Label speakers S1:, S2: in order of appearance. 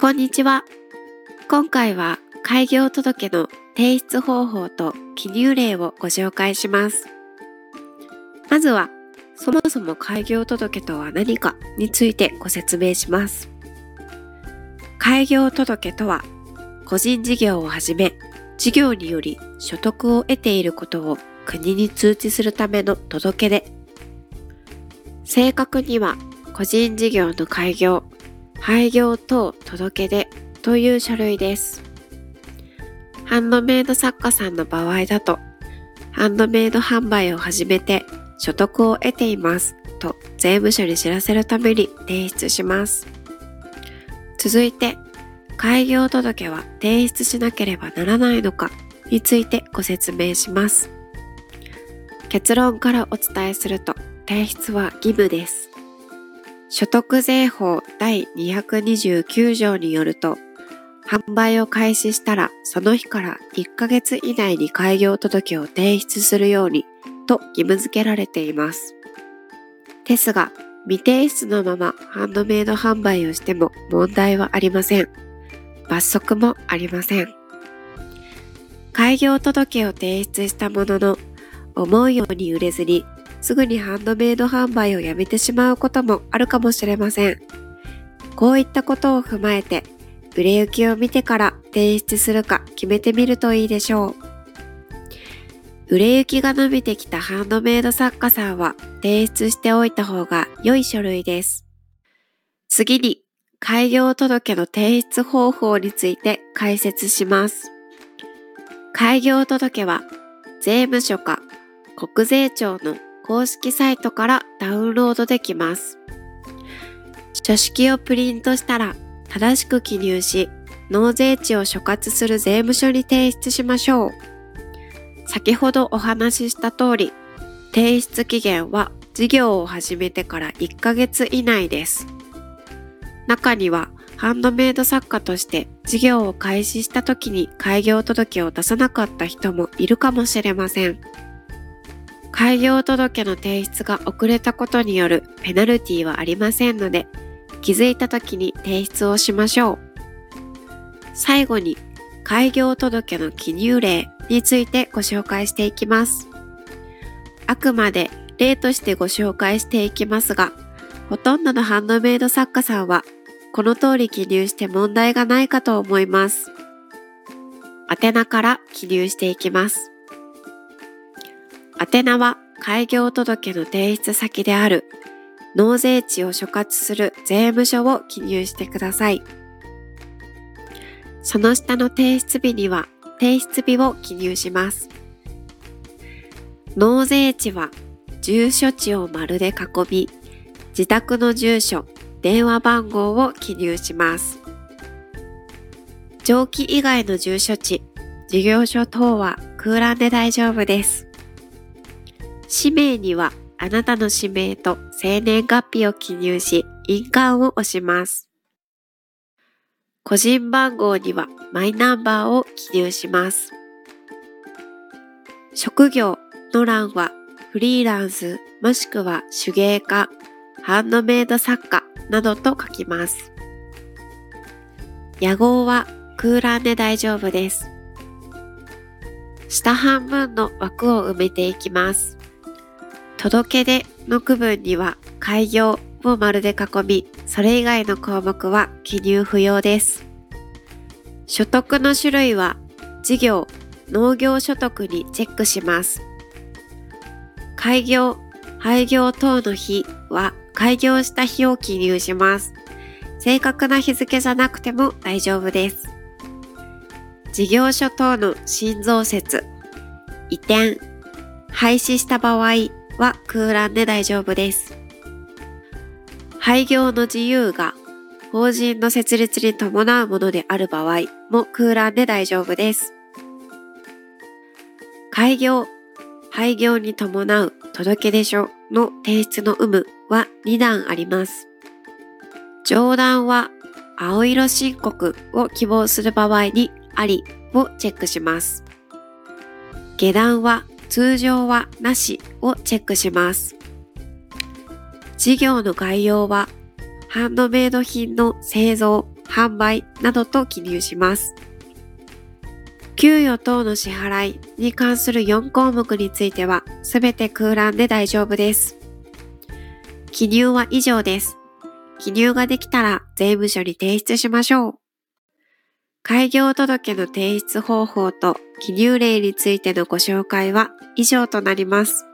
S1: こんにちは。今回は開業届の提出方法と記入例をご紹介します。まずは、そもそも開業届とは何かについてご説明します。開業届とは、個人事業をはじめ、事業により所得を得ていることを国に通知するための届け出。正確には、個人事業の開業、廃業等届け出という書類です。ハンドメイド作家さんの場合だと、ハンドメイド販売を始めて所得を得ていますと税務署に知らせるために提出します。続いて、開業届は提出しなければならないのかについてご説明します。結論からお伝えすると、提出は義務です。所得税法第229条によると、販売を開始したらその日から1ヶ月以内に開業届を提出するようにと義務付けられています。ですが、未提出のままハンドメイド販売をしても問題はありません。罰則もありません。開業届を提出したものの、思うように売れずにすぐにハンドメイド販売をやめてしまうこともあるかもしれません。こういったことを踏まえて、売れ行きを見てから提出するか決めてみるといいでしょう。売れ行きが伸びてきたハンドメイド作家さんは提出しておいた方が良い書類です。次に、開業届の提出方法について解説します。開業届は税務署か国税庁の公式サイトからダウンロードできます。書式をプリントしたら正しく記入し、納税地を所轄する税務署に提出しましょう。先ほどお話しした通り、提出期限は事業を始めてから1ヶ月以内です。中にはハンドメイド作家として事業を開始した時に開業届を出さなかった人もいるかもしれません。開業届の提出が遅れたことによるペナルティはありませんので、気づいた時に提出をしましょう。最後に開業届の記入例についてご紹介していきます。あくまで例としてご紹介していきますが、ほとんどのハンドメイド作家さんはこの通り記入して問題がないかと思います。宛名から記入していきます。宛名は開業届の提出先である納税地を所轄する税務署を記入してください。その下の提出日には提出日を記入します。納税地は住所地を丸で囲み、自宅の住所、電話番号を記入します。上記以外の住所地、事業所等は空欄で大丈夫です。氏名にはあなたの氏名と生年月日を記入し、印鑑を押します。個人番号にはマイナンバーを記入します。職業の欄はフリーランスもしくは手芸家、ハンドメイド作家などと書きます。野号は空欄で大丈夫です。下半分の枠を埋めていきます。届け出の区分には開業を丸で囲み、それ以外の項目は記入不要です。所得の種類は事業、農業所得にチェックします。開業、廃業等の日は開業した日を記入します。正確な日付じゃなくても大丈夫です。事業所等の新増設、移転、廃止した場合は空欄で大丈夫です。廃業の自由が法人の設立に伴うものである場合も空欄で大丈夫です。開業、廃業に伴う届出書の提出の有無は2段あります。上段は青色申告を希望する場合にありをチェックします。下段は通常はなしをチェックします。事業の概要は、ハンドメイド品の製造、販売などと記入します。給与等の支払いに関する4項目についてはすべて空欄で大丈夫です。記入は以上です。記入ができたら税務署に提出しましょう。開業届の提出方法と記入例についてのご紹介は以上となります。